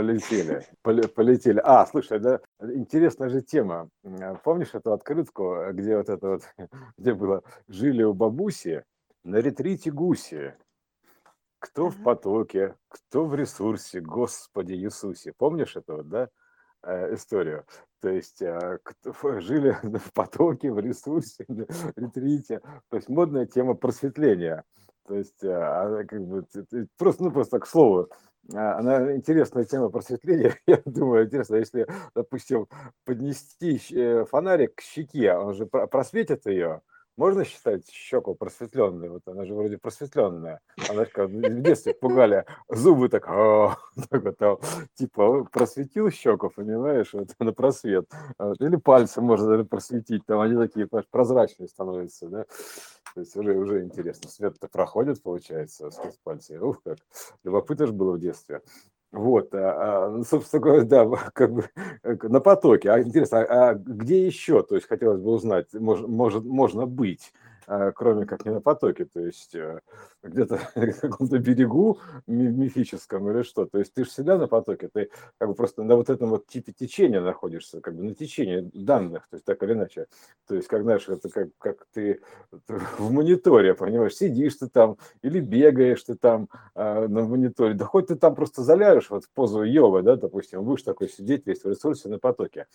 Полетели, полетели. А, слушай, да, интересная же тема. Помнишь эту открытку, где вот это вот, где было «Жили у бабуси на ретрите гуси». Кто в потоке, кто в ресурсе, Господи Иисусе. Помнишь это вот, да, э, историю? То есть э, жили в потоке, в ресурсе, в ретрите. То есть модная тема просветления. То есть а, как бы просто, ну просто к слову, она интересная тема просветления. Я думаю, интересно, если, допустим, поднести э, фонарик к щеке, он же просветит ее, можно считать щеку просветленной? Вот она же вроде просветленная. Она как в детстве пугали, зубы так, «А, так вот, там, типа просветил щеку, понимаешь, вот на просвет. Вот. Или пальцы можно просветить, там они такие прозрачные становятся, да. То есть уже, уже интересно. Свет-то проходит, получается, сквозь пальцы. Ух, как любопытно же было в детстве. Вот, а, а, ну, собственно говоря, да, как бы э, на потоке. А интересно, а, а где еще, то есть хотелось бы узнать, мож, может, можно быть? А, кроме как не на потоке, то есть э, где-то на каком-то берегу мифическом или что. То есть ты же всегда на потоке, ты как бы просто на вот этом вот типе течения находишься, как бы на течении данных, то есть так или иначе. То есть, как знаешь, это как, как ты в мониторе, понимаешь, сидишь ты там или бегаешь ты там э, на мониторе, да хоть ты там просто заляжешь вот в позу йога, да, допустим, будешь такой сидеть весь в ресурсе на потоке.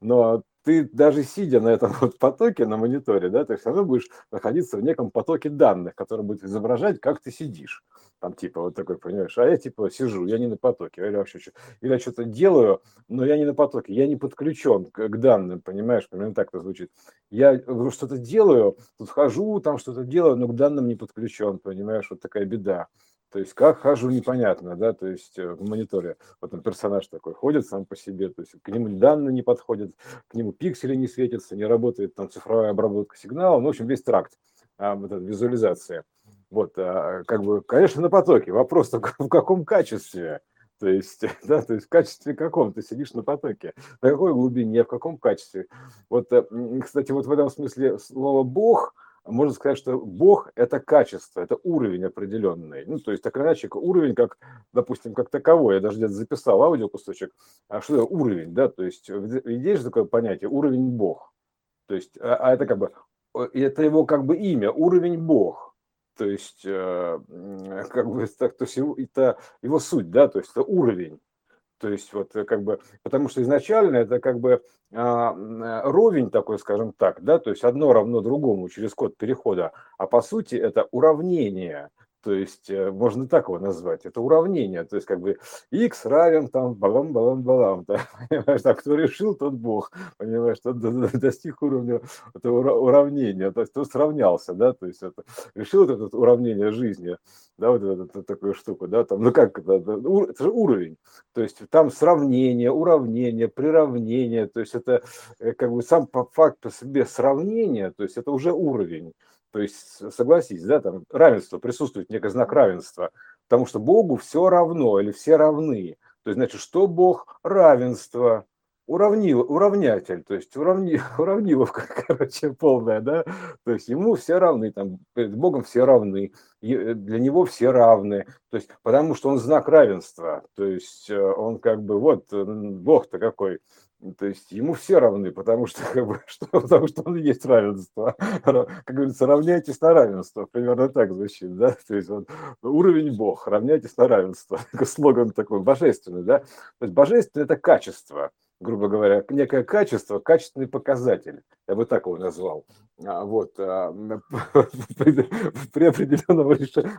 Но ты даже сидя на этом вот потоке, на мониторе, да, ты все равно будешь находиться в неком потоке данных, который будет изображать, как ты сидишь. Там типа вот такой, понимаешь, а я типа сижу, я не на потоке, или вообще или я что-то делаю, но я не на потоке, я не подключен к, к данным, понимаешь, примерно так это звучит. Я что-то делаю, тут хожу, там что-то делаю, но к данным не подключен, понимаешь, вот такая беда. То есть как хожу, непонятно, да, то есть э, в мониторе вот там персонаж такой ходит сам по себе, то есть к нему данные не подходят, к нему пиксели не светятся, не работает там цифровая обработка сигнала, ну, в общем, весь тракт, а, вот эта визуализация. Вот, а, как бы, конечно, на потоке. Вопрос только в каком качестве? То есть, да, то есть в качестве каком ты сидишь на потоке, на какой глубине, в каком качестве. Вот, э, кстати, вот в этом смысле слово «бог», можно сказать, что Бог – это качество, это уровень определенный. Ну, то есть, так или иначе, уровень, как, допустим, как таковой. Я даже где-то записал аудиокусочек. А что это уровень, да? То есть, есть же такое понятие уровень Бог. То есть, а, а это как бы, это его как бы имя, уровень Бог. То есть, э, как бы, так, то есть, это его суть, да, то есть, это уровень. То есть вот э, как бы, потому что изначально это как бы а, э, ровень такой, скажем так, да, то есть одно равно другому через код перехода, а по сути это уравнение – то есть э, можно так его назвать. Это уравнение. То есть как бы x равен там балам балам балам. Да? Понимаешь, так кто решил, тот бог. Понимаешь, тот достиг уровня этого уравнения. То есть тот сравнялся, да, то есть это, решил это уравнение жизни, да, вот эту, эту такую штуку, да, там, ну как, это, это же уровень. То есть там сравнение, уравнение, приравнение, то есть это э, как бы сам по факту себе сравнение, то есть это уже уровень. То есть, согласись, да, там равенство, присутствует некий знак равенства, потому что Богу все равно или все равны. То есть, значит, что Бог? Равенство, уравнил, уравнятель, то есть уравни, уравниловка, короче, полная, да, то есть ему все равны, там, перед Богом все равны, э, для него все равны, то есть потому что он знак равенства, то есть э, он как бы, вот, Бог-то какой, то есть ему все равны, потому что, как бы, что, потому что он есть равенство. Как говорится, равняйтесь на равенство. Примерно так звучит, да? То есть вот, уровень Бог, равняйтесь на равенство. Слоган такой божественный, да? То есть божественное – это качество грубо говоря, некое качество, качественный показатель, я бы так его назвал, а, вот, а, при определенном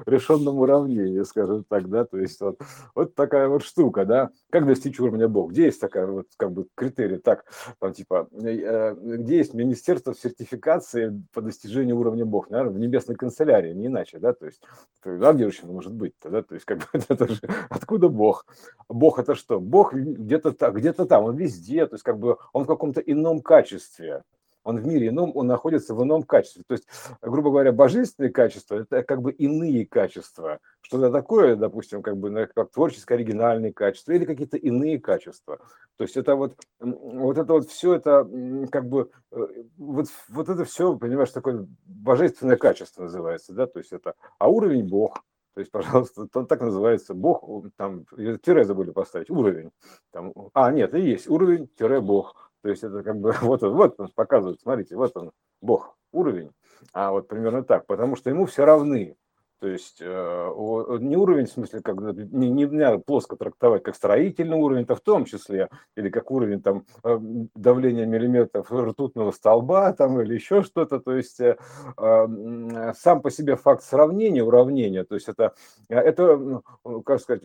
решенном уравнении, скажем так, да, то есть вот, вот такая вот штука, да, как достичь уровня Бога, где есть такая вот, как бы, критерий, так, там, типа, э, где есть Министерство сертификации по достижению уровня Бога, наверное, в небесной канцелярии, не иначе, да, то есть, а где еще может быть-то, да, то есть, как бы, это же, откуда Бог? Бог это что? Бог где-то где-то там, он везде, то есть, как бы, он в каком-то ином качестве, он в мире ином, он находится в ином качестве. То есть, грубо говоря, божественные качества – это как бы иные качества. Что-то такое, допустим, как бы как творческое оригинальные качества или какие-то иные качества. То есть это вот, вот это вот все это как бы, э, вот, вот это все, понимаешь, такое божественное качество называется, да, то есть это, а уровень Бог, То есть, пожалуйста, он так называется Бог, там, тире забыли поставить, уровень. Там, а, нет, и есть уровень, тире Бог. То есть это как бы вот, вот он показывает, смотрите, вот он, Бог, уровень. А вот примерно так, потому что ему все равны. То есть э, не уровень, в смысле, как не, не надо плоско трактовать, как строительный уровень, это в том числе, или как уровень там э, давления миллиметров ртутного столба там или еще что-то. То есть э, э, сам по себе факт сравнения, уравнения, то есть это, это как сказать,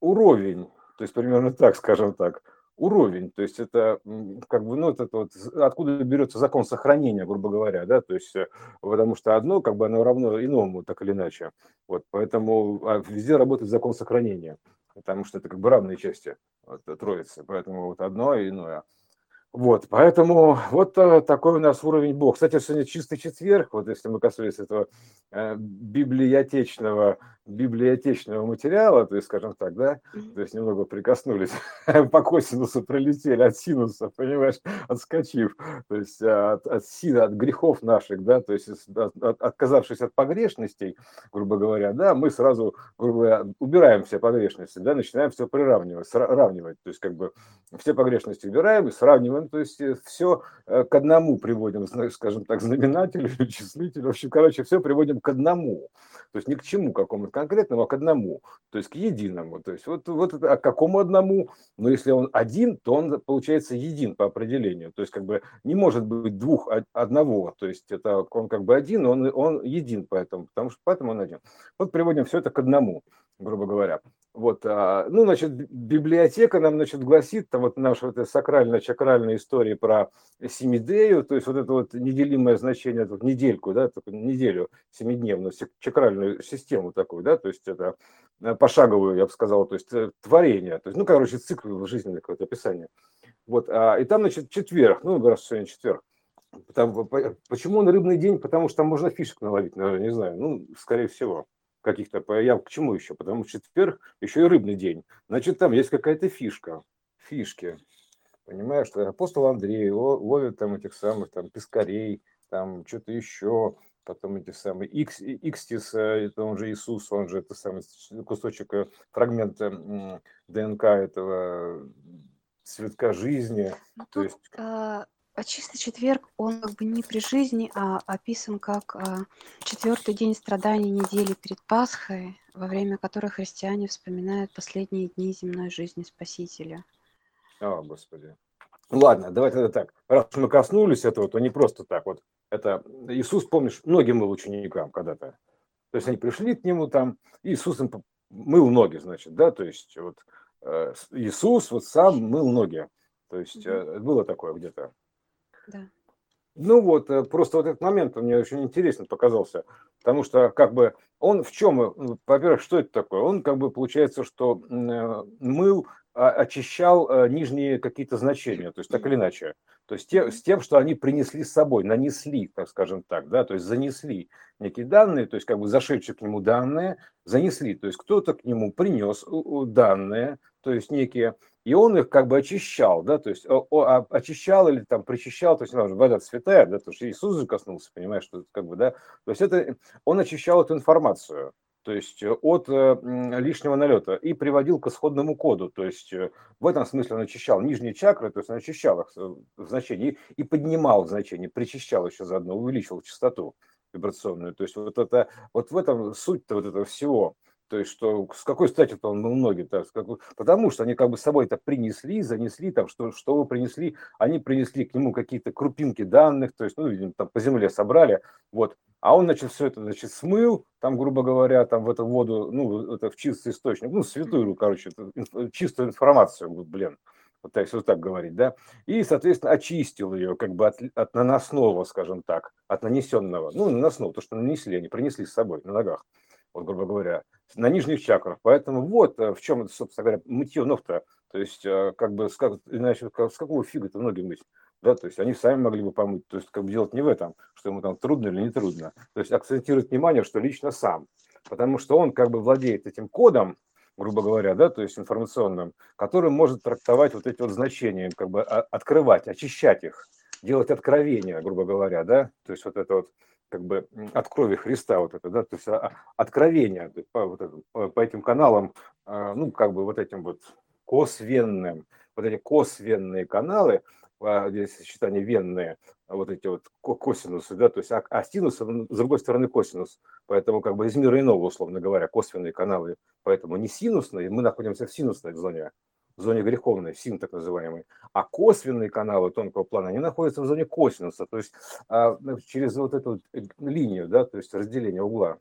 уровень, то есть примерно так, скажем так уровень, то есть это как бы, ну, это вот, откуда берется закон сохранения, грубо говоря, да, то есть, э, потому что одно, как бы, оно равно иному, так или иначе, вот, поэтому а везде работает закон сохранения, потому что это как бы равные части вот, троицы, поэтому вот одно и иное. Вот, поэтому вот э, такой у нас уровень Бог. Кстати, сегодня чистый четверг, вот если мы касались этого э, библиотечного библиотечного материала, то есть, скажем так, да, то есть немного прикоснулись, по косинусу пролетели от синуса, понимаешь, отскочив, то есть от, от сина, от грехов наших, да, то есть от, от, отказавшись от погрешностей, грубо говоря, да, мы сразу, грубо говоря, убираем все погрешности, да, начинаем все приравнивать, сравнивать, то есть как бы все погрешности убираем и сравниваем, то есть э, все э, к одному приводим, скажем так, знаменателю, числителю, в общем, короче, все приводим к одному, то есть ни к чему какому-то конкретному, а к одному, то есть к единому. То есть вот, вот а к какому одному? Но если он один, то он получается един по определению. То есть как бы не может быть двух одного. То есть это он как бы один, он, он един поэтому, потому что поэтому он один. Вот приводим все это к одному, грубо говоря. Вот, а, ну, значит, библиотека нам, значит, гласит, там вот наша вот эта сакральная, чакральная история про семидею, то есть вот это вот неделимое значение, вот недельку, да, такую неделю семидневную, чакральную систему такую, да, то есть это э, пошаговую, я бы сказал, то есть э, творение, то есть, ну, короче, цикл жизни какое-то описание. Вот, а, и там, значит, четверг, ну, раз сегодня четверг, там, почему он рыбный день? Потому что там можно фишек наловить, наверное, не знаю, ну, скорее всего каких-то, я к чему еще? Потому что четверг еще и рыбный день. Значит, там есть какая-то фишка, фишки. Понимаешь, что апостол Андрей ловит там этих самых там пескарей, там что-то еще, потом эти самые Икс, Икстис, э, это он же Иисус, он же это самый кусочек, э, фрагмент ДНК этого цветка жизни. Ну, То есть... А чистый четверг, он как бы не при жизни, а описан как а, четвертый день страданий недели перед Пасхой, во время которой христиане вспоминают последние дни земной жизни Спасителя. О, Господи. Ладно, давайте это так. Раз мы коснулись этого, то не просто так. Вот это Иисус, помнишь, многим был ученикам когда-то. То есть они пришли к нему там, Иисус им мыл ноги, значит, да, то есть вот э, Иисус вот сам мыл ноги. То есть э, было такое где-то. Да. Ну вот, э, просто вот этот момент мне очень интересен показался, потому что как бы он в чем, э, во-первых, что это такое? Он как бы получается, что э, мыл, а, очищал нижние какие-то значения, то есть так или иначе, то есть те, с тем, что они принесли с собой, нанесли, так скажем так, да, то есть занесли некие данные, то есть как бы зашедшие к нему данные, занесли, то есть кто-то к нему принес данные, то есть некие и он их как бы очищал, да, то есть о, о, а, очищал или там причащал, то есть ну, вода святая, да, то есть Иисус же коснулся, понимаешь, что как бы, да, то есть это, он очищал эту информацию, то есть э, от э, лишнего налета и приводил к исходному коду, то есть э, в этом смысле он очищал нижние чакры, то есть он очищал их в значении и поднимал значение, причащал еще заодно, увеличивал частоту вибрационную, то есть вот это, вот в этом суть-то вот этого всего, то есть, что с какой стати-то он мыл ноги? -то? Потому что они как бы с собой это принесли, занесли, там, что, что вы принесли, они принесли к нему какие-то крупинки данных, то есть, ну, видимо, там по земле собрали, вот. А он, значит, все это, значит, смыл, там, грубо говоря, там в эту воду, ну, это в чистый источник, ну, святую, короче, чистую информацию, блин, вот так, вот так говорить, да, и, соответственно, очистил ее как бы от, от наносного, скажем так, от нанесенного, ну, наносного, то, что нанесли, они принесли с собой на ногах, вот, грубо говоря, на нижних чакрах. Поэтому вот э, в чем, собственно говоря, мытье ног-то. То есть, э, как бы, как, иначе, с какого фига-то ноги мыть? Да, то есть они сами могли бы помыть. То есть, как бы делать не в этом, что ему там трудно или не трудно. То есть акцентировать внимание, что лично сам. Потому что он как бы владеет этим кодом, грубо говоря, да, то есть информационным, который может трактовать вот эти вот значения, как бы открывать, очищать их, делать откровения, грубо говоря, да, то есть вот это вот как бы от крови Христа вот это, да, то есть а, откровение по, вот это, по, этим каналам, а, ну, как бы вот этим вот косвенным, вот эти косвенные каналы, а, здесь сочетание венные, вот эти вот косинусы, да, то есть а, а синус, с другой стороны косинус, поэтому как бы из мира иного, условно говоря, косвенные каналы, поэтому не синусные, мы находимся в синусной зоне, зоне греховной, син так называемый, а косвенные каналы тонкого плана, они находятся в зоне косинуса, то есть а, через вот эту э, линию, да, то есть разделение угла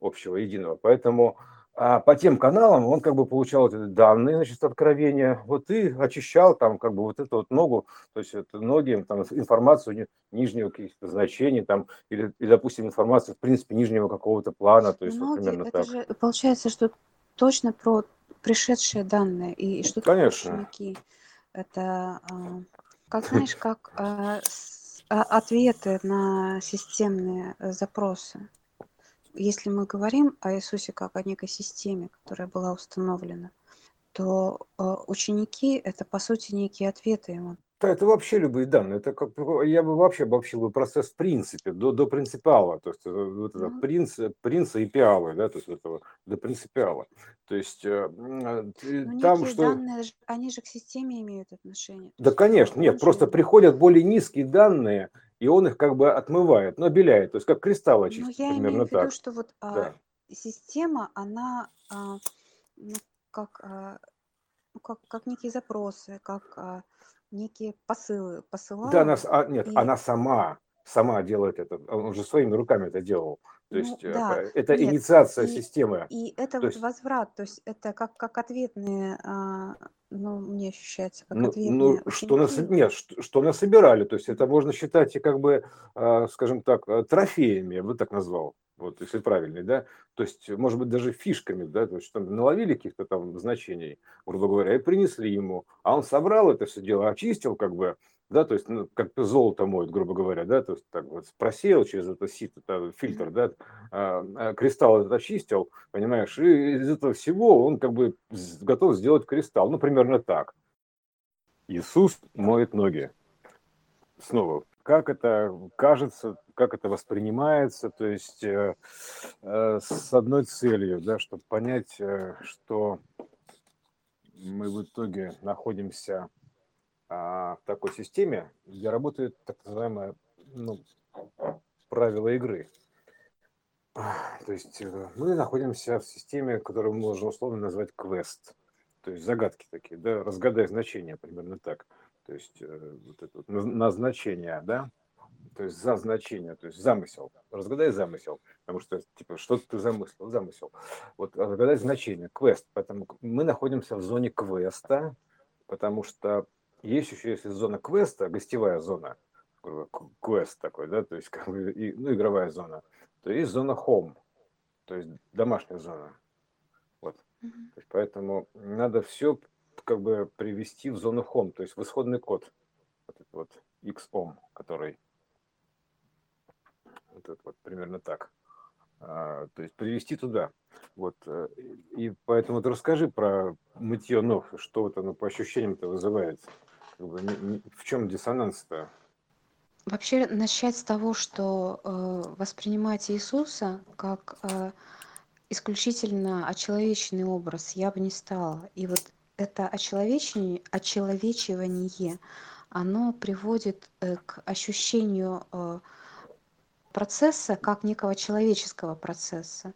общего, единого. Поэтому а по тем каналам он как бы получал эти данные, значит, откровения, вот и очищал там как бы вот эту вот ногу, то есть это ноги, там информацию нижнего каких-то значений там, или, или, допустим, информацию, в принципе, нижнего какого-то плана, то есть ноги, вот примерно это так. же получается, что точно про пришедшие данные и, и что Конечно. ученики. Это, а, как знаешь, как а, а, ответы на системные запросы. Если мы говорим о Иисусе как о некой системе, которая была установлена, то ученики это по сути некие ответы ему. Да, это вообще любые данные. Это как я бы вообще обобщил бы процесс в принципе, до, до принципиала. То есть э, вот это Ну, принц, принца и пиалы, да, то есть этого до принципиала. То есть э, а, ты- ну, там что... данные, они же к системе имеют отношение. Да, э, конечно, нет, просто приходят более низкие данные, и он их как бы отмывает, но обеляет, то есть как кристалл ну очистить, я примерно имею в виду, так. что вот а, Да. система, она а, ну, как, а, ну, как, как некие запросы, как а, некие посылы Да, она, посылала, а, нет, и она сама, сама делает это, он уже своими руками это делал. То ну есть э, да, э, это нет, инициация и системы. и это То вот есть, возврат, то есть это как как ответные, а, ну мне ощущается как ну, ответные ну что нас, нет, что, что насобирали, то есть это можно считать и как бы, а, скажем так, э, трофеями, я бы так назвал, вот если правильный, да, то есть, может быть, даже фишками, да, то есть что наловили каких-то там значений, грубо говоря, и принесли ему, а он собрал это все дело, очистил как бы, да, то есть, ну, как золото моет, грубо говоря, да, то есть так вот просеял через это сито, та- фильтр, да, а, а, кристалл этот очистил, понимаешь, и из этого всего он как бы готов сделать кристалл, ну, примерно так. Иисус моет ноги. Снова, как это кажется, как это воспринимается, то есть э, э, с одной целью, да, чтобы понять, э, что мы в итоге находимся а, в такой системе, где работает так называемое ну, правило игры. То есть э, мы находимся в системе, которую можно условно назвать квест. То есть загадки такие, да, разгадай значение, примерно так. То есть э, вот это вот наз- назначение, да, то есть за значение, то есть замысел. Разгадай замысел, потому что типа что-то ты замыслил, замысел. Вот разгадай значение, квест. Поэтому мы находимся в зоне квеста, потому что есть еще, если зона квеста, гостевая зона, к- квест такой, да, то есть как бы, и- ну, игровая зона, то есть зона home, то есть домашняя зона. Вот. Мгм. То есть поэтому надо все как бы привести в зону home, то есть в исходный код, вот этот вот XOM, который вот, это вот примерно так. А, то есть привести туда. Вот. э, И поэтому вот расскажи про мытье ног, что вот оно по ощущениям-то вызывает. В чем диссонанс-то? Вообще начать с того, что э, воспринимать Иисуса как э, исключительно очеловеченный образ я бы не стала. И вот это очеловечение, очеловечивание, оно приводит э, к ощущению э, процесса как некого человеческого процесса.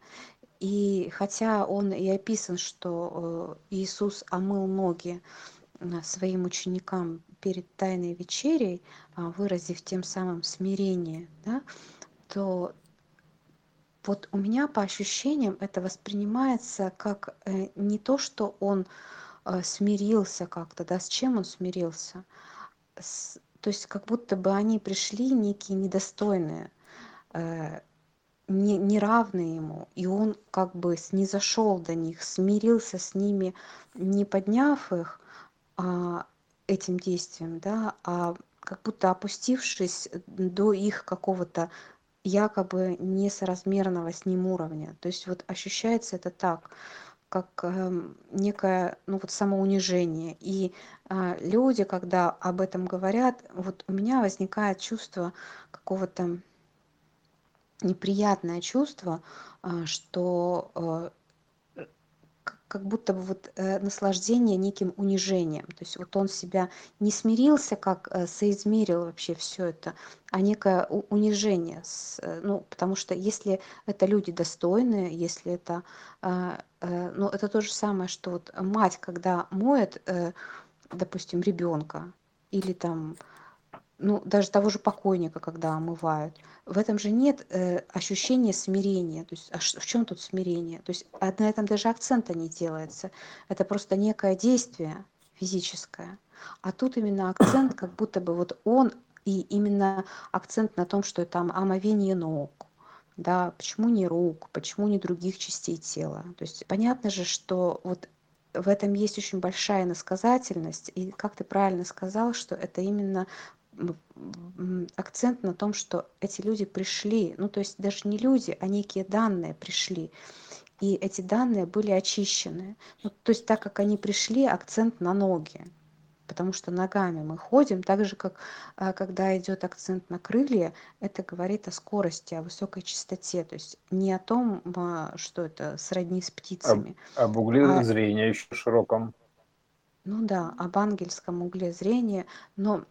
И хотя он и описан, что э, Иисус омыл ноги а, своим ученикам перед Тайной вечерей, а, выразив тем самым смирение, да, то вот у меня по ощущениям это воспринимается как э, не то, что он э, смирился как-то, да, с чем он смирился, с- то есть как будто бы они пришли некие недостойные, э, не, неравные ему, и он как бы снизошел до них, смирился с ними, не подняв их этим действием, да, а как будто опустившись до их какого-то якобы несоразмерного с ним уровня. То есть вот ощущается это так, как эм, некое, ну вот самоунижение. И а, люди, когда об этом говорят, вот у меня возникает чувство какого-то неприятное чувство, а, что э, как будто бы вот э, наслаждение неким унижением. То есть вот он себя не смирился, как э, соизмерил вообще все это, а некое унижение. С, э, ну, потому что если это люди достойные, если это, э, э, ну, это то же самое, что вот мать, когда моет, э, допустим, ребенка или там ну, даже того же покойника, когда омывают, в этом же нет э, ощущения смирения. То есть, а в чем тут смирение? То есть а на этом даже акцента не делается. Это просто некое действие физическое. А тут именно акцент, как будто бы вот он, и именно акцент на том, что там омовение ног, да, почему не рук, почему не других частей тела. То есть понятно же, что вот в этом есть очень большая насказательность, и как ты правильно сказал, что это именно акцент на том, что эти люди пришли, ну то есть даже не люди, а некие данные пришли. И эти данные были очищены. Ну, то есть так как они пришли, акцент на ноги. Потому что ногами мы ходим, так же как а, когда идет акцент на крылья, это говорит о скорости, о высокой частоте. То есть не о том, а, что это сродни с птицами. Об, об угле а, зрения еще широком. Ну да, об ангельском угле зрения. Но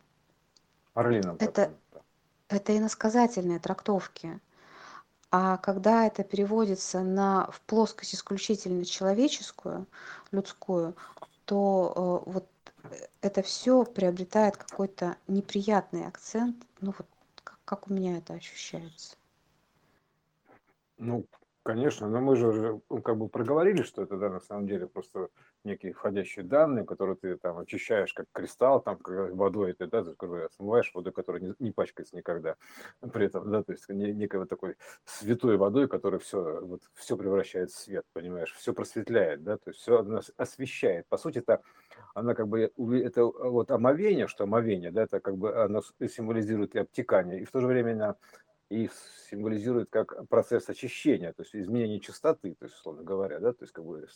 Орлином. Это, это иносказательные трактовки. А когда это переводится на, в плоскость исключительно человеческую, людскую, то э, вот это все приобретает какой-то неприятный акцент. Ну вот как, как у меня это ощущается. Ну, Конечно, но мы же ну, как бы проговорили, что это да, на самом деле просто некие входящие данные, которые ты там очищаешь как кристалл, там водой, ты, да, ты смываешь водой, которая не, не пачкается никогда. При этом, да, то есть не, некой такой святой водой, которая все, вот, все превращает в свет, понимаешь, все просветляет, да, то есть все освещает. По сути, это она как бы, это вот омовение, что омовение, да, это как бы оно символизирует и обтекание, и в то же время она и символизирует как процесс очищения, то есть изменение чистоты, то есть, условно говоря, да, то есть как бы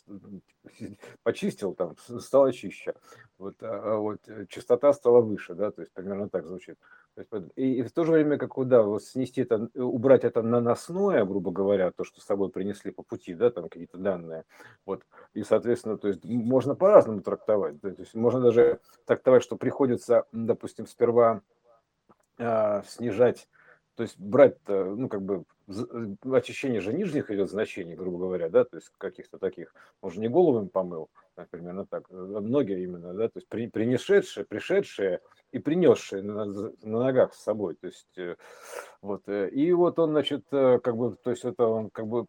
почистил, там, стало чище, вот, а, а вот э, чистота стала выше, да, то есть примерно так звучит. И, и в то же время, как да, вот снести это, э, убрать это наносное, грубо говоря, то, что с собой принесли по пути, да, там какие-то данные, вот, и, соответственно, то есть можно по-разному трактовать, то есть можно даже трактовать, что приходится, допустим, сперва а, снижать то есть брать, ну, как бы, э, очищение же нижних идет значений, грубо говоря, да, то есть каких-то таких, он же не голову помыл, примерно так, э, многие именно, да, то есть при, принесшие, пришедшие и принесшие на, на ногах с собой, то есть э, вот, и вот он, значит, как бы, то есть это он как бы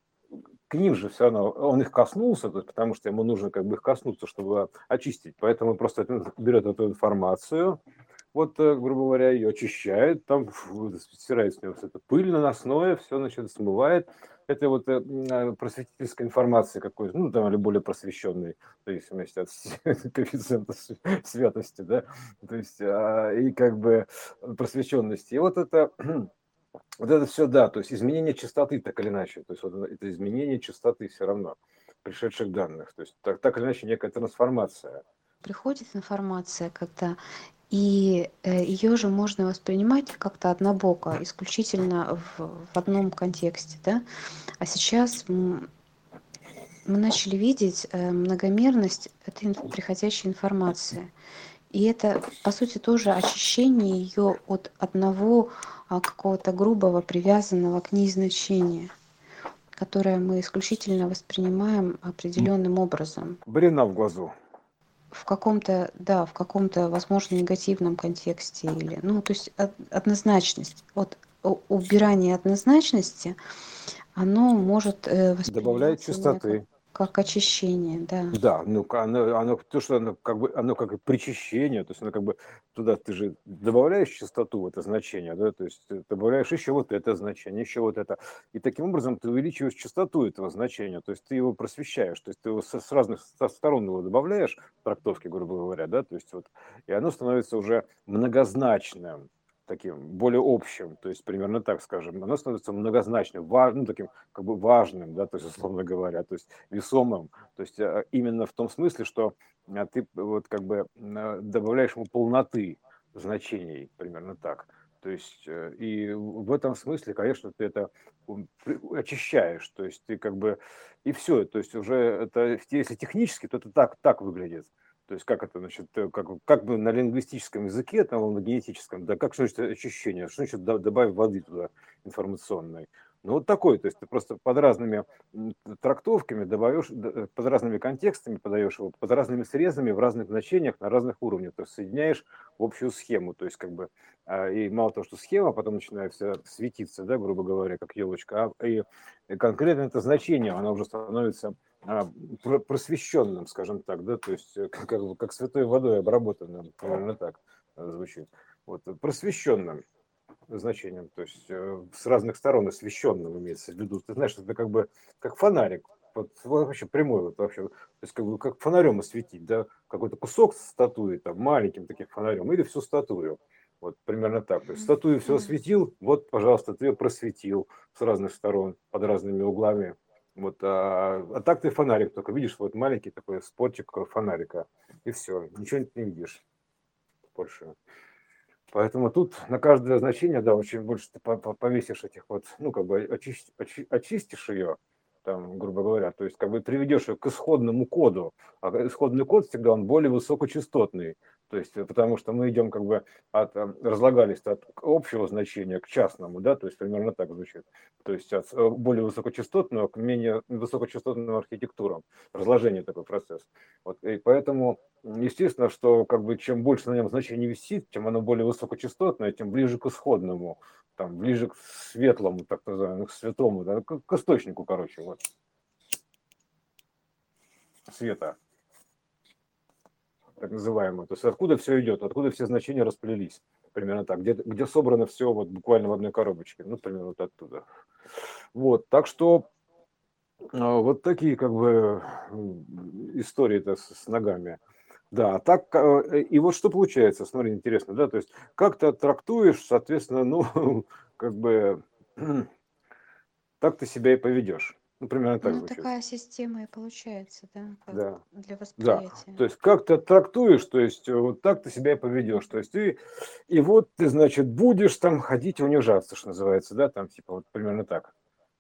к ним же все равно, он их коснулся, то есть, потому что ему нужно как бы их коснуться, чтобы очистить. Поэтому просто берет эту информацию, вот, э, грубо говоря, ее очищает, там стирает с него все это пыль наносное, все, значит, смывает. Это вот э, а, просветительская информация какой-то, ну, там, или более просвещенный, в зависимости от коэффициента святости, да, то есть, а, и как бы просвещенности. И вот это вот это все, да, то есть изменение частоты так или иначе, то есть вот это изменение частоты все равно пришедших данных, то есть так, так или иначе некая трансформация. Приходит информация, когда и э, ее же можно воспринимать как-то однобоко, исключительно в, в одном контексте, да. А сейчас мы начали видеть э, многомерность этой приходящей информации. И это, по сути, тоже очищение ее от одного а, какого-то грубого, привязанного к ней значения, которое мы исключительно воспринимаем определенным образом. Брена в глазу в каком-то, да, в каком-то, возможно, негативном контексте или, ну, то есть однозначность. Вот убирание однозначности, оно может э, добавлять чистоты как очищение, да. Да, ну оно, оно то, что оно как бы оно как и причащение, то есть оно как бы туда ты же добавляешь частоту в это значение, да, то есть ты добавляешь еще вот это значение, еще вот это, и таким образом ты увеличиваешь частоту этого значения, то есть ты его просвещаешь, то есть ты его с разных сторон его добавляешь, трактовки, грубо говоря, да, то есть вот, и оно становится уже многозначным, таким более общим, то есть примерно так скажем, оно становится многозначным, важным, ну, таким как бы важным, да, то есть условно говоря, то есть весомым, то есть э, именно в том смысле, что э, ты вот как бы э, добавляешь ему полноты значений, примерно так. То есть, э, и в этом смысле, конечно, ты это очищаешь, то есть ты как бы, и все, то есть уже это, если технически, то это так, так выглядит. То есть как это, значит, э, как, как бы на лингвистическом языке, там, на генетическом, да, как что значит очищение, что значит добавить воды туда информационной. Ну, вот такой, то есть ты просто под разными трактовками добавишь, э, под разными контекстами подаешь его, под разными срезами в разных значениях на разных уровнях, то есть соединяешь в общую схему, то есть как бы, а, и мало того, что схема потом начинает вся светиться, да, грубо говоря, как елочка, а и конкретно это значение, оно уже становится а, просвещенным, скажем так, да, то есть э, как, как святой водой обработанным, примерно так э, звучит, вот, просвещенным значением, то есть э, с разных сторон освещенным имеется в виду. Ты знаешь, это как бы как фонарик, вот, вообще прямой вот вообще, то есть как бы как фонарем осветить, да, какой-то кусок статуи, там, маленьким таким фонарем, или всю статую. Вот примерно так. То есть статую все осветил, вот, пожалуйста, ты ее просветил с разных сторон, под разными углами. Вот, а, а так ты фонарик только видишь, вот маленький такой спотчик фонарика, и все, ничего не видишь больше. Поэтому тут на каждое значение, да, очень больше ты повесишь этих вот, ну, как бы очистишь, очистишь ее, там, грубо говоря, то есть как бы приведешь ее к исходному коду, а исходный код всегда он более высокочастотный, то есть э, потому что мы идем как бы от, э, разлагались от общего значения к частному, да, то есть примерно так звучит, то есть от э, более высокочастотного к менее высокочастотным архитектурам, разложение такой процесс. Вот, и поэтому естественно, что как бы чем больше на нем значение висит, чем оно более высокочастотное, тем ближе к исходному, там, ближе к светлому, так называемому, к святому, да, к, к источнику, короче, вот, света, так называемого. То есть откуда все идет, откуда все значения расплелись, примерно так, где, где собрано все вот буквально в одной коробочке, ну, примерно вот оттуда. Вот, так что а, вот такие как бы истории-то с, с ногами. Да, так э, и вот что получается, смотри, интересно, да, то есть как ты трактуешь, соответственно, ну, как бы так ты себя и поведешь. Ну, примерно так Ну, звучит. такая система и получается, да, Да, для да. восприятия. То есть как ты трактуешь, то есть э, вот так ты себя и поведешь. То есть ты, и вот ты, значит, будешь там ходить и унижаться, что называется, да, там типа вот примерно так.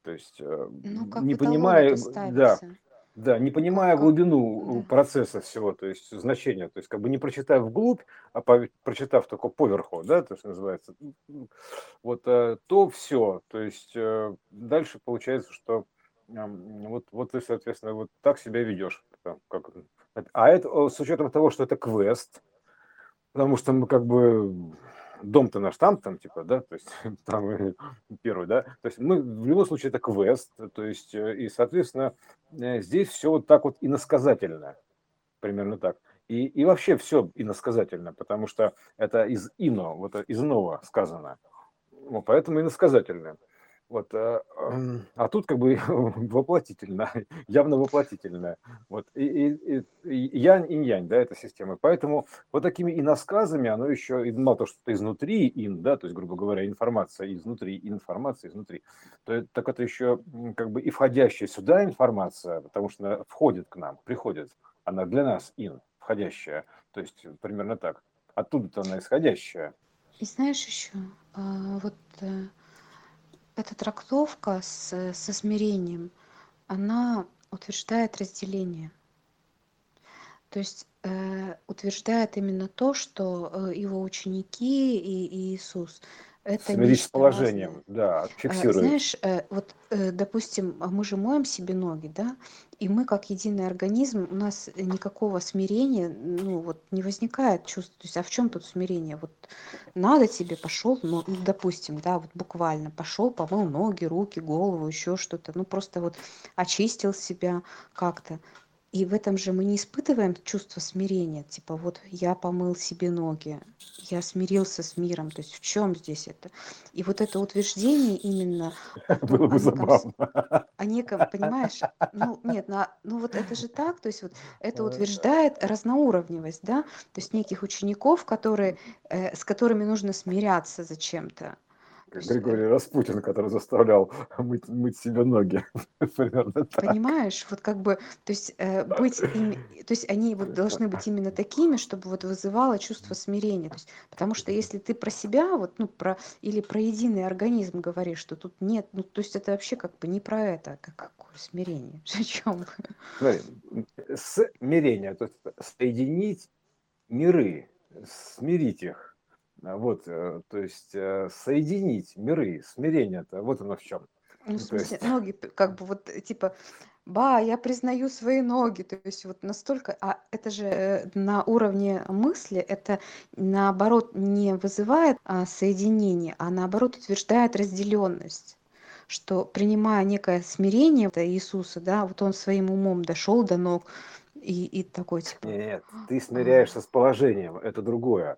То есть э, Ну, как не понимая, да. Да, не понимая глубину да. процесса всего, то есть значения, то есть как бы не прочитав вглубь, а по- прочитав только поверху, да, то, что называется, вот, э, то все, то есть э, дальше получается, что вот, вот ты, соответственно, вот так себя ведешь. там, как. А это э, с учетом того, что это квест, потому что мы как бы дом-то наш там, там, типа, да, то есть там э, первый, да, то есть мы в любом случае это квест, то есть, э, и, соответственно, э, здесь все вот так вот иносказательно, примерно так. И, и вообще все иносказательно, потому что это из ино, вот из иного сказано. Ну, поэтому иносказательно. Вот, а, а тут как бы воплотительно, явно воплотительное. Вот, и, и, и, янь и янь, да, эта система. Поэтому вот такими иносказами оно еще, и мало того, что это изнутри ин, да, то есть, грубо говоря, информация изнутри, информация изнутри, то, так это еще как бы и входящая сюда информация, потому что она входит к нам, приходит, она для нас ин, входящая, то есть примерно так. Оттуда-то она исходящая. И знаешь еще, а, вот э, эта трактовка с, со смирением, она утверждает разделение. То есть э, утверждает именно то, что э, его ученики и, и Иисус это Смирись с положением, да, Э, фиксирует. Знаешь, э, вот, э, допустим, а мы же моем себе ноги, да, и мы как единый организм, у нас никакого смирения, ну вот не возникает чувства. То есть, а в чем тут смирение? Вот надо тебе, пошел, ну, допустим, да, вот буквально пошел, помыл ноги, руки, голову, еще что-то, ну просто вот очистил себя как-то. И в этом же мы не испытываем чувство смирения, типа вот я помыл себе ноги, я смирился с миром, то есть в чем здесь это? И вот это утверждение именно о том, Было бы о неком, о неком, понимаешь, ну нет, ну, а- ну вот это же так, то есть вот это утверждает разноуровневость, да, то есть неких учеников, которые, э, с которыми нужно смиряться зачем-то. Как Григорий Распутин, который заставлял мыть, мыть себе ноги. Примерно так. Понимаешь, вот как бы, то есть э, быть ими, то есть они вот должны быть именно такими, чтобы вот вызывало чувство смирения. То есть, потому что если ты про себя, вот, ну, про, или про единый организм говоришь, что тут нет, ну, то есть это вообще как бы не про это, как какое смирение, о чем? Смирение, то есть соединить миры, смирить их а, вот, э, то есть э, соединить миры, смирение-то, вот оно в чем. Ну, в смысле, есть... ноги, как бы вот, типа, ба, я признаю свои ноги, то есть вот настолько, а это же э, на уровне мысли, это наоборот не вызывает а, соединение, а наоборот утверждает разделенность что принимая некое смирение Иисуса, да, вот он своим умом дошел до ног и, и такой типа. Нет, ты смиряешься с положением, это другое.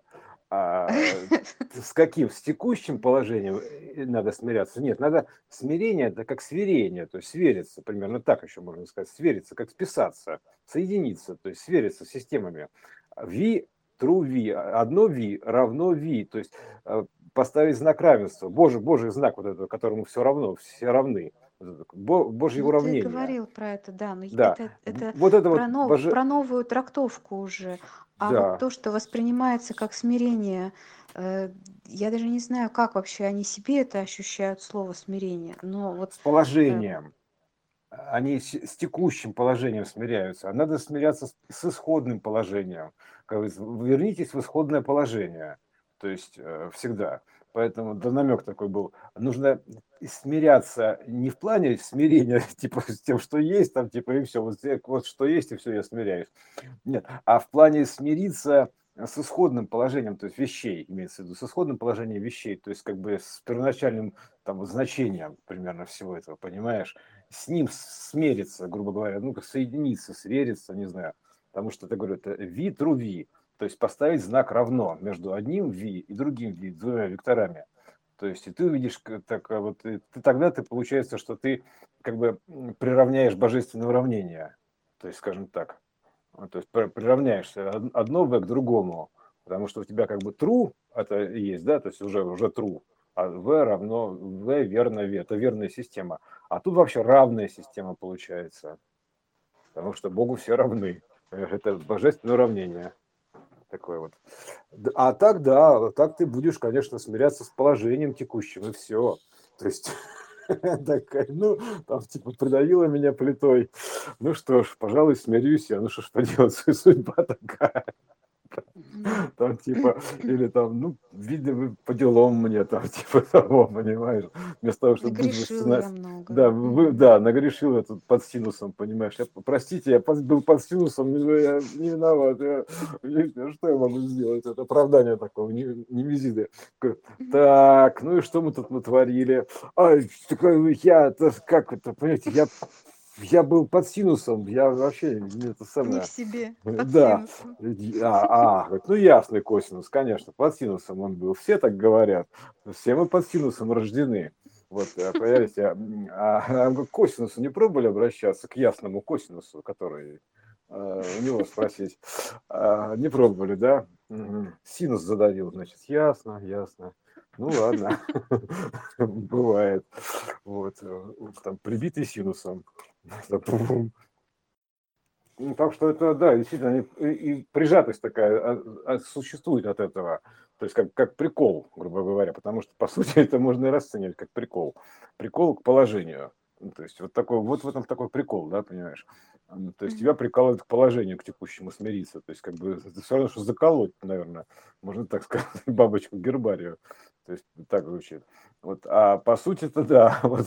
А с каким? С текущим положением э, надо смиряться? Нет, надо смирение, это как сверение, то есть свериться, примерно так еще можно сказать, свериться, как списаться, соединиться, то есть свериться с системами. V, true V, одно V равно V, то есть э, поставить знак равенства, Божий, Божий знак вот этого, которому все равно, все равны. Божье ну, уравнение. Ты говорил про это, да, но да. это, это, вот это про, вот нов, боже... про новую трактовку уже. А да. вот то, что воспринимается как смирение, э, я даже не знаю, как вообще они себе это ощущают, слово смирение. Но вот, с положением. Э... Они с, с текущим положением смиряются. А надо смиряться с, с исходным положением. Как вы, вернитесь в исходное положение. То есть э, всегда. Поэтому да, намек такой был. Нужно смиряться не в плане смирения, типа с тем, что есть, там, типа, и все, вот, вот что есть, и все, я смиряюсь. Нет, а в плане смириться с исходным положением, то есть вещей, имеется в виду, с исходным положением вещей, то есть как бы с первоначальным там значением примерно всего этого, понимаешь? С ним смериться, грубо говоря, ну, как соединиться, свериться, не знаю. Потому что, ты говорю, это ви, true ви, то есть поставить знак равно между одним ви и другим ви, двумя векторами. То есть и ты увидишь, так, а вот, ты, тогда ты получается, что ты как бы приравняешь божественное уравнение. То есть, скажем так, то есть приравняешься одно v к другому, потому что у тебя как бы true это есть, да, то есть уже, уже true, а v равно v верно v, это верная система. А тут вообще равная система получается, потому что Богу все равны. Это божественное уравнение такое вот. А так, да, так ты будешь, конечно, смиряться с положением текущим, и все. То есть такая, ну, там, типа, придавила меня плитой. Ну что ж, пожалуй, смирюсь я. Ну что ж поделать, судьба такая. Там типа, или там, ну, видно, по делам мне, там, типа того, понимаешь, вместо того, чтобы быть много. Да, вы, да, нагрешил я тут под синусом, понимаешь. Я, простите, я был под синусом, я не виноват. Я, я, что я могу сделать? Это оправдание такого, не, не визиты. Так, ну и что мы тут натворили? Ай, такой, я, как это, понимаете, я я был под синусом, я вообще не это самое. Не в себе, под да. А, а, ну ясный косинус, конечно, под синусом он был. Все так говорят. Все мы под синусом рождены. Вот, э, поверьте, а, а к косинусу не пробовали обращаться, к ясному косинусу, который э, у него спросить. А, не пробовали, да? Синус задавил, значит, ясно, ясно. Ну ладно, бывает. Вот, э, там прибитый синусом. Ну, так что это, да, действительно, и, прижатость такая а, а, существует от этого. То есть как, как прикол, грубо говоря, потому что, по сути, это можно и расценивать как прикол. Прикол к положению. Ну, то есть вот такой, вот в этом такой прикол, да, понимаешь? То есть тебя прикалывает к положению, к текущему смириться. То есть как бы это все равно, что заколоть, наверное, можно так сказать, бабочку гербарию. То есть так звучит. Вот, а по сути это да, вот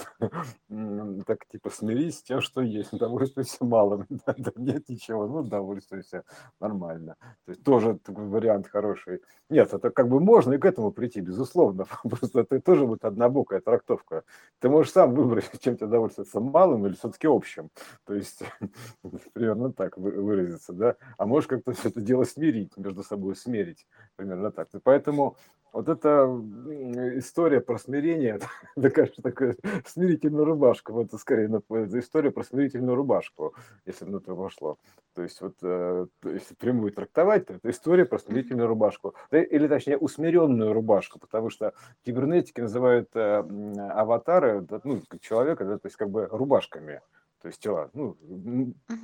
так типа смирись с тем, что есть, удовольствуйся малым, да, да, нет ничего, ну удовольствуйся, нормально. То есть тоже такой вариант хороший. Нет, это как бы можно и к этому прийти, безусловно, просто это тоже будет однобокая трактовка. Ты можешь сам выбрать, чем тебе удовольствоваться, малым или все-таки общим. То есть примерно так выразиться, да. А можешь как-то все это дело смирить, между собой смерить, примерно так. И поэтому вот эта история про смирение, это, конечно, такая смирительная рубашка, вот это скорее это история про смирительную рубашку, если это пошло. То есть вот, э, если прямую трактовать, то это история про смирительную рубашку, или точнее усмиренную рубашку, потому что кибернетики называют э, аватары, ну, человека, то есть как бы рубашками то есть тела. Ну,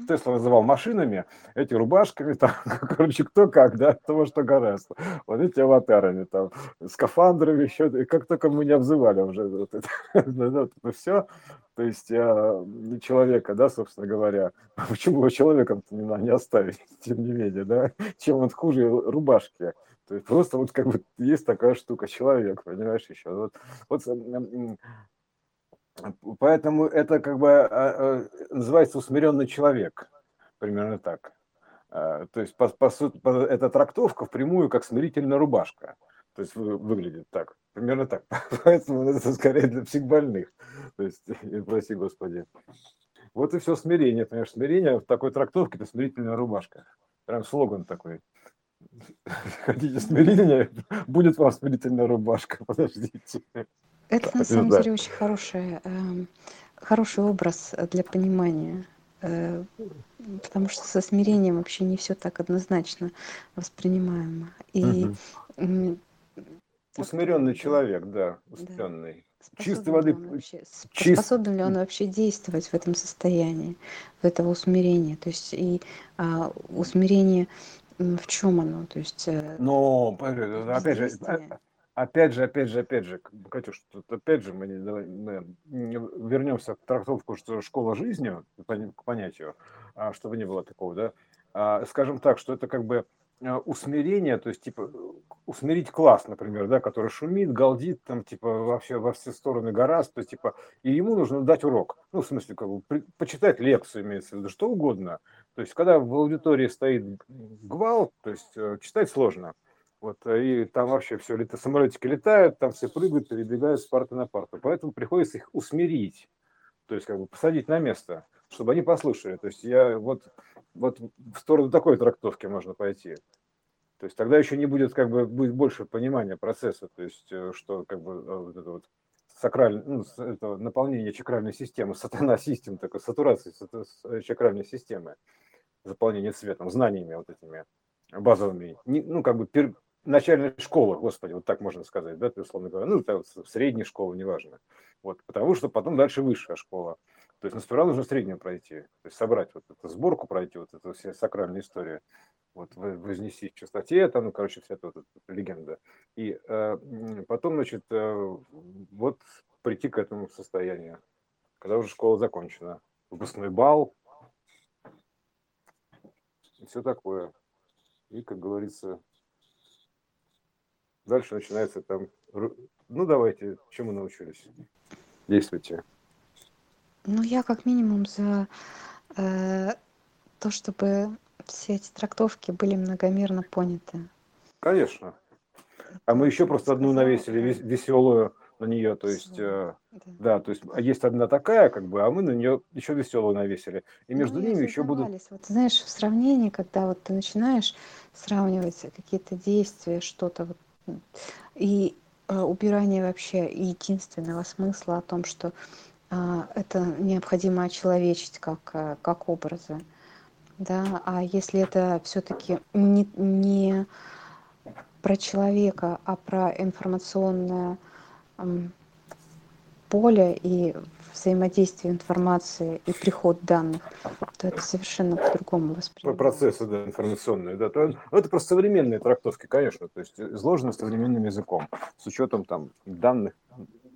Тесла называл машинами, эти рубашками, там, короче, кто как, да, того, что гораздо. Вот эти аватарами, там, скафандрами, еще, как только мы не обзывали уже вот это, вот это все. То есть а, человека, да, собственно говоря, почему его человеком-то не, не оставить, тем не менее, да, чем он хуже рубашки. То есть просто вот как бы есть такая штука, человек, понимаешь, еще. Вот, вот Поэтому это как бы а, а, называется усмиренный человек, примерно так. А, то есть по, по сути, эта трактовка впрямую как смирительная рубашка. То есть выглядит так, примерно так. Поэтому это скорее для психбольных. То есть, прости господи. Вот и все смирение, понимаешь, смирение в такой трактовке это смирительная рубашка. Прям слоган такой. Хотите смирения, будет вам смирительная рубашка, подождите. Это на самом да. деле очень хороший, э, хороший образ для понимания. Э, потому что со смирением вообще не все так однозначно воспринимаемо. И угу. Усмиренный человек, да, усмиренный. Да. Чистой воды. Вообще, Чист... Способен ли он вообще действовать в этом состоянии, в этого усмирения? То есть и а, усмирение в чем оно? То есть. Э, Но опять же, опять же, опять же, опять же, Катюш, тут опять же мы, не, мы вернемся к трактовку, что школа жизни, к понятию, а, чтобы не было такого, да, а, скажем так, что это как бы а, усмирение, то есть типа усмирить класс, например, да, который шумит, галдит, там типа вообще во все стороны гораздо, то есть типа и ему нужно дать урок, ну в смысле как бы почитать лекцию имеется в виду, что угодно, то есть когда в аудитории стоит гвалт, то есть э, читать сложно, вот, э, и там вообще все, лето, самолетики летают, там все прыгают, передвигают с парты на парту. Поэтому приходится их усмирить, то есть как бы посадить на место, чтобы они послушали. То есть я вот, вот в сторону такой трактовки можно пойти. То есть тогда еще не будет как бы будет больше понимания процесса, то есть э, что как бы э, вот это вот сакральное, ну, это наполнение чакральной системы, сатана систем, такой сатурации чакральной системы, заполнение цветом, знаниями вот этими базовыми, ну, как бы начальной школы, господи, вот так можно сказать, да, условно говоря, ну, это вот средняя школа, неважно. Вот, потому что потом дальше высшая школа. То есть, ну, нужно среднюю пройти, то есть собрать вот эту сборку, пройти вот эту все сакральную историю, вот вознести в чистоте, там, ну, короче, вся эта вот эта легенда. И э, потом, значит, э, вот прийти к этому состоянию, когда уже школа закончена, выпускной бал, и все такое. И, как говорится, Дальше начинается там, ну давайте, чему научились? Действуйте. Ну, я как минимум за э, то, чтобы все эти трактовки были многомерно поняты. Конечно. А мы еще просто одну навесили веселую на нее, то есть, э, да. да, то есть а есть одна такая, как бы, а мы на нее еще веселую навесили, и между ну, ними еще будут. Вот знаешь, в сравнении, когда вот ты начинаешь сравнивать какие-то действия, что-то вот и э, убирание вообще единственного смысла о том, что а, это необходимо очеловечить как, э, как образы. Да? А если это все-таки не, не про человека, а про информационное поле и взаимодействие информации и приход данных, то это совершенно по-другому воспринимается. Процессы да, информационные, да. То, ну, это просто современные трактовки, конечно, то есть изложены современным языком, с учетом там данных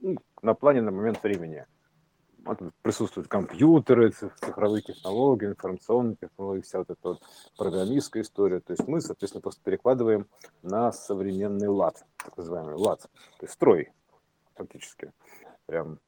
ну, на плане на момент времени. Вот присутствуют компьютеры, цифровые технологии, информационные технологии, вся вот эта вот программистская история. То есть мы, соответственно, просто перекладываем на современный лад, так называемый лад, то есть строй фактически. Прям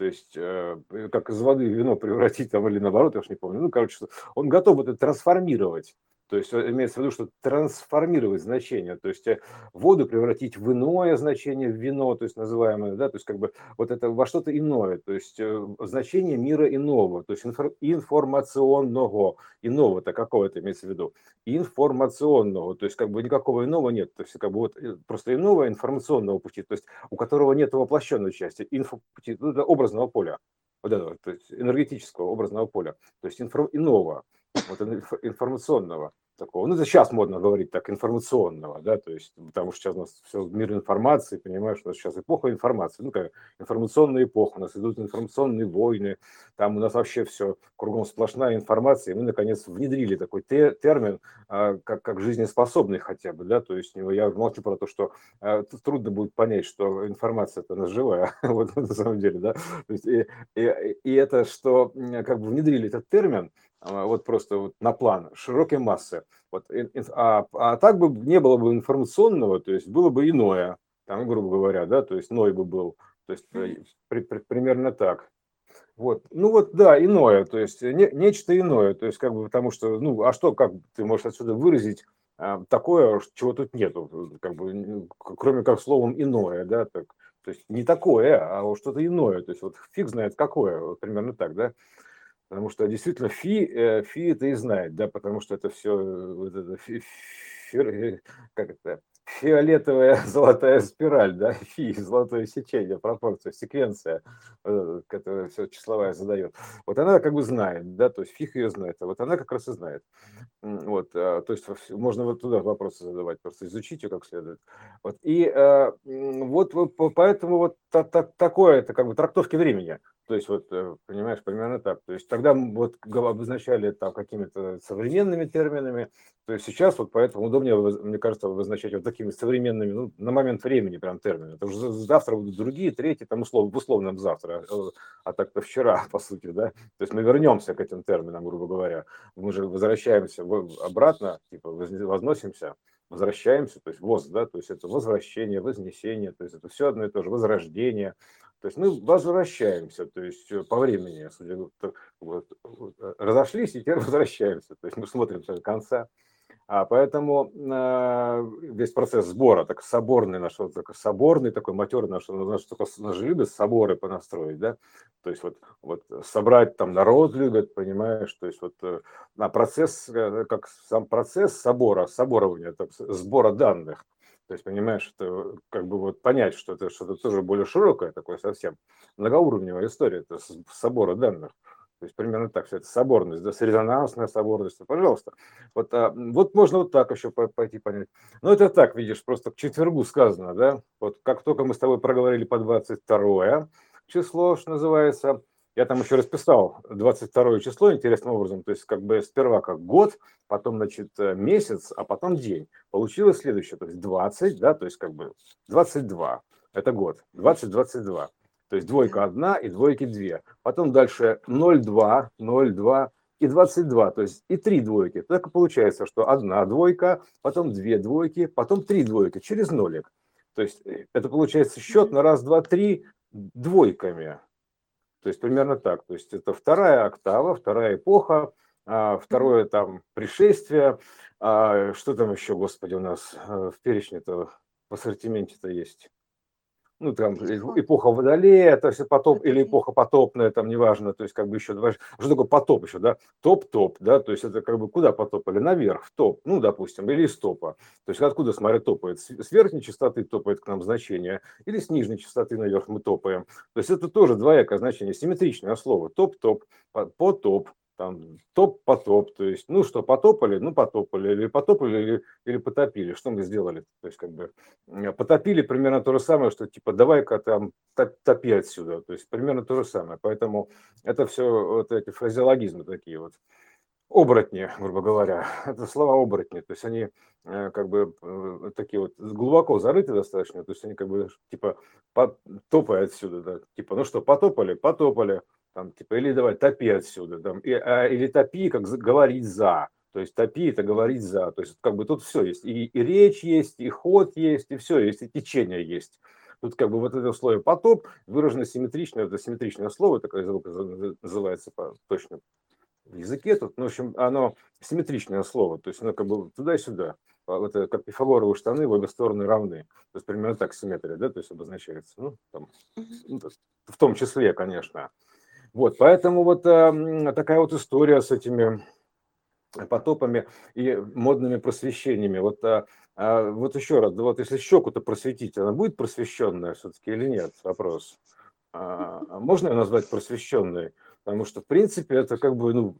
то есть э, как из воды вино превратить там или наоборот, я уж не помню. Ну, короче, он готов это трансформировать. То есть э, имеется в виду, что трансформировать значение, то есть э, воду превратить в иное значение, в вино, то есть называемое, да, то есть как бы вот это во что-то иное, то есть э, значение мира иного, то есть информационного, иного, это какого-то имеется в виду, информационного, то есть как бы никакого иного нет, то есть как бы вот просто иного информационного пути, то есть у которого нет воплощенной части, инфопути, ну, образного поля, вот этого, то есть энергетического образного поля, то есть инфо, иного, вот информационного такого, ну это сейчас модно говорить так, информационного, да, то есть, потому что сейчас у нас все мир информации, понимаешь, у нас сейчас эпоха информации, ну как информационная эпоха, у нас идут информационные войны, там у нас вообще все кругом сплошная информация, и мы наконец внедрили такой те, термин, а, как, как жизнеспособный хотя бы, да, то есть я молчу про то, что а, трудно будет понять, что информация это она живая, вот на самом деле, да, то есть, и, и, и это, что как бы внедрили этот термин, вот просто вот на план широкой массы. Вот, а, а так бы не было бы информационного, то есть было бы иное, там, грубо говоря, да, то есть ной бы был, то есть э, при, при, примерно так. Вот, ну вот, да, иное, то есть не, нечто иное, то есть как бы потому что, ну, а что, как ты можешь отсюда выразить а, такое, чего тут нету, как бы, кроме как словом иное, да, так, то есть не такое, а что-то иное, то есть вот фиг знает какое, вот примерно так, да. Потому что действительно фи, э, фи это и знает, да, потому что это все, вот это фи, фи, э, как это, фиолетовая золотая спираль, да, фи, золотое сечение, пропорция, секвенция, которая все числовая задает. Вот она как бы знает, да, то есть фиг ее знает, а вот она как раз и знает. Вот, а, то есть можно вот туда вопросы задавать, просто изучить ее как следует. Вот, и а, вот, поэтому вот та, та, такое, это как бы трактовки времени. То есть, вот, э, понимаешь, примерно так. То есть, тогда вот обозначали там какими-то современными терминами, то есть сейчас вот поэтому удобнее, мне кажется, обозначать вот такими современными, ну, на момент времени прям термины. Потому что завтра будут другие, третьи, там условно, в условном завтра, а, а так-то вчера, по сути, да. То есть мы вернемся к этим терминам, грубо говоря. Мы же возвращаемся обратно, типа возносимся, возвращаемся, то есть воз, да, то есть это возвращение, вознесение, то есть это все одно и то же, возрождение, то есть мы возвращаемся, то есть э, по времени, вот, э, разошлись и теперь возвращаемся. То есть мы смотрим до конца. А поэтому э, весь процесс сбора, так соборный наш, вот, такой соборный такой матерый наш, наш, наш же любят соборы понастроить, да, то есть вот, вот собрать там народ любят, понимаешь, то есть вот на процесс, как сам процесс собора, соборования, так, сбора данных, то есть, понимаешь, это как бы вот понять, что это что-то тоже более широкое, такое совсем многоуровневая история, это собора данных. То есть примерно так, все это соборность, да, резонансная соборность, пожалуйста. Вот, а, вот можно вот так еще пойти понять. Но это так, видишь, просто к четвергу сказано, да, вот как только мы с тобой проговорили по 22 число, что называется, я там еще расписал 22 число интересным образом, то есть как бы сперва как год, потом, значит, э, месяц, а потом день. Получилось следующее, то есть 20, да, то есть как бы 22, это год, 20-22. То есть двойка одна и двойки две. Потом дальше 0,2, 0,2 и 22, то есть и три двойки. Так и получается, что одна двойка, потом две двойки, потом три двойки через нолик. То есть э, это получается счет на раз, два, три двойками. То есть примерно так. То есть это вторая октава, вторая эпоха, а, второе там пришествие. А, что там еще, господи, у нас э, в перечне-то в ассортименте-то есть? Ну, там, эпоха Водолея, то есть потоп, или эпоха потопная, там, неважно, то есть, как бы еще, что такое потоп еще, да, топ-топ, да, то есть, это как бы куда потопали, наверх, в топ, ну, допустим, или из топа, то есть, откуда, смотри, топает, с верхней частоты топает к нам значение, или с нижней частоты наверх мы топаем, то есть, это тоже двоякое значение, симметричное слово, топ-топ, потоп, там топ-потоп, то есть, ну что, потопали, ну потопали, или потопали, или, или потопили, что мы сделали, то есть, как бы, потопили примерно то же самое, что, типа, давай-ка там топи отсюда, то есть, примерно то же самое, поэтому это все вот эти фразеологизмы такие вот, оборотни, грубо говоря, это слова оборотни, то есть, они э, как бы э, такие вот глубоко зарыты достаточно, то есть, они как бы, типа, топай отсюда, да, типа, ну что, потопали, потопали, там, типа, или давай топи отсюда, там, и, а, или топи, как говорить за, то есть топи это говорить за, то есть как бы тут все есть, и, и речь есть, и ход есть, и все есть, и течение есть. Тут как бы вот это слово потоп выражено симметрично, это симметричное слово, такое называется по, точно в языке тут, ну, в общем, оно симметричное слово, то есть оно как бы туда и сюда. А это как пифагоровые штаны в обе стороны равны. То есть примерно так симметрия, да, то есть обозначается. Ну, там, ну, в том числе, конечно. Вот, поэтому вот э, такая вот история с этими потопами и модными просвещениями. Вот, а, а, вот еще раз, вот если щеку-то просветить, она будет просвещенная все-таки или нет? Вопрос. А, а можно ее назвать просвещенной? Потому что, в принципе, это как бы ну,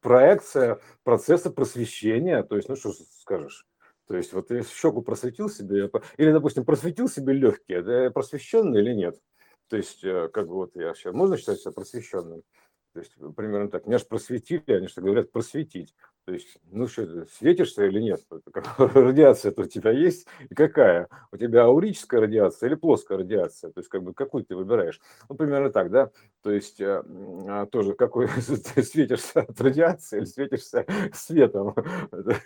проекция процесса просвещения. То есть, ну что скажешь? То есть, вот если щеку просветил себе, или, допустим, просветил себе легкие, это просвещенный или нет? То есть, э, как бы вот я сейчас, можно считать себя просвещенным? То есть примерно так. Меня же просветили, они что говорят просветить. То есть, ну что, светишься или нет? Радиация-то у тебя есть? И какая? У тебя аурическая радиация или плоская радиация? То есть, как бы, какую ты выбираешь? Ну, примерно так, да? То есть, э, а, тоже, какой ты светишься от радиации или светишься светом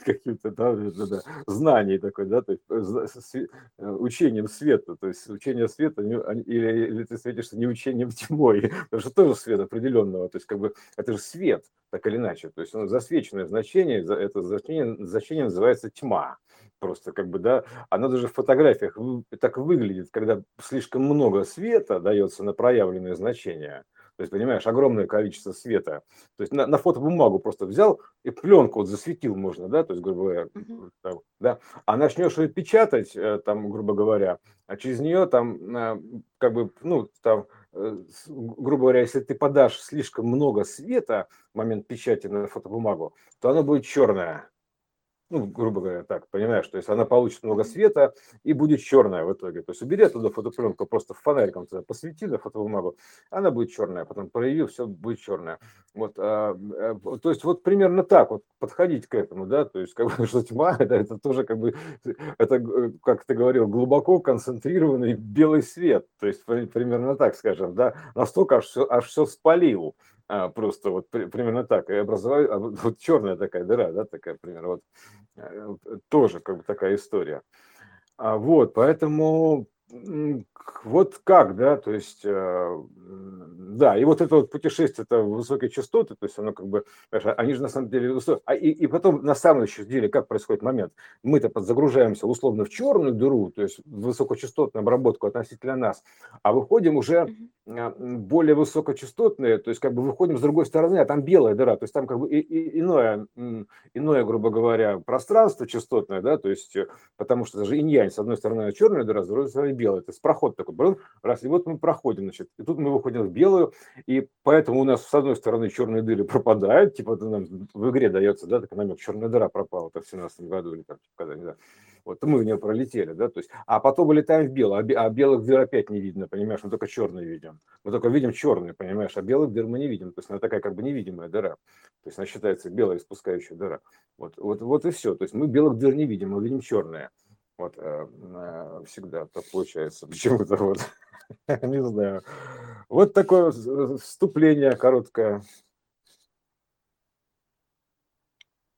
каким-то, да, да, знаний такой, да? То есть, э, э, учением света. То есть, учение света или, или ты светишься не учением тьмой, потому что тоже свет определенного. То есть, как бы, это же свет, так или иначе. То есть, ну, засвеченное значение значение, это значение, значение называется тьма. Просто как бы, да, оно даже в фотографиях так выглядит, когда слишком много света дается на проявленное значение. То есть, понимаешь, огромное количество света. То есть на, на фотобумагу просто взял и пленку вот засветил можно, да, то есть, грубо говоря, mm-hmm. там, да. А начнешь ее печатать, э, там, грубо говоря, а через нее там, э, как бы, ну, там, грубо говоря, если ты подашь слишком много света в момент печати на фотобумагу, то она будет черная ну, грубо говоря, так, понимаешь, то есть она получит много света и будет черная в итоге. То есть убери оттуда фотопленку, просто фонариком туда посвети на фотобумагу, она будет черная, потом проявил, все будет черное. Вот, а, а, то есть вот примерно так вот подходить к этому, да, то есть как бы, что тьма, это, это тоже как бы, это, как ты говорил, глубоко концентрированный белый свет, то есть примерно так, скажем, да, настолько аж все, аж все спалил а, просто вот при, примерно так, и образовали, а, вот черная такая дыра, да, такая, примерно, вот, э, тоже как бы такая история. А, вот, поэтому вот как, да, то есть, э, да, и вот это вот путешествие, это высокие частоты, то есть оно как бы, они же на самом деле, а и, и потом на самом деле как происходит момент, мы-то подзагружаемся условно в черную дыру, то есть в высокочастотную обработку относительно нас, а выходим уже а, более высокочастотные, то есть как бы выходим с другой стороны, а там белая дыра, то есть там как бы и, и, иное, иное, грубо говоря, пространство частотное, да, то есть потому что даже инь с одной стороны черная дыра, с другой стороны белая, то есть проход такой, раз, и вот мы проходим, значит, и тут мы выходим в белую, и поэтому у нас с одной стороны черные дыры пропадают, типа это нам в игре дается, да, так намек, черная дыра пропала, так в 17 году или там, когда, не знаю. Вот мы в нее пролетели, да, то есть, а потом вылетаем в белое, а, а белых дыр опять не видно, понимаешь, мы только черные видим. Мы только видим черные, понимаешь, а белых дыр мы не видим. То есть она такая как бы невидимая дыра. То есть она считается белая испускающая дыра. Вот, вот, вот и все. То есть мы белых дыр не видим, мы видим черные. Вот э, э, всегда так получается. Почему-то вот, не знаю. Вот такое вступление короткое.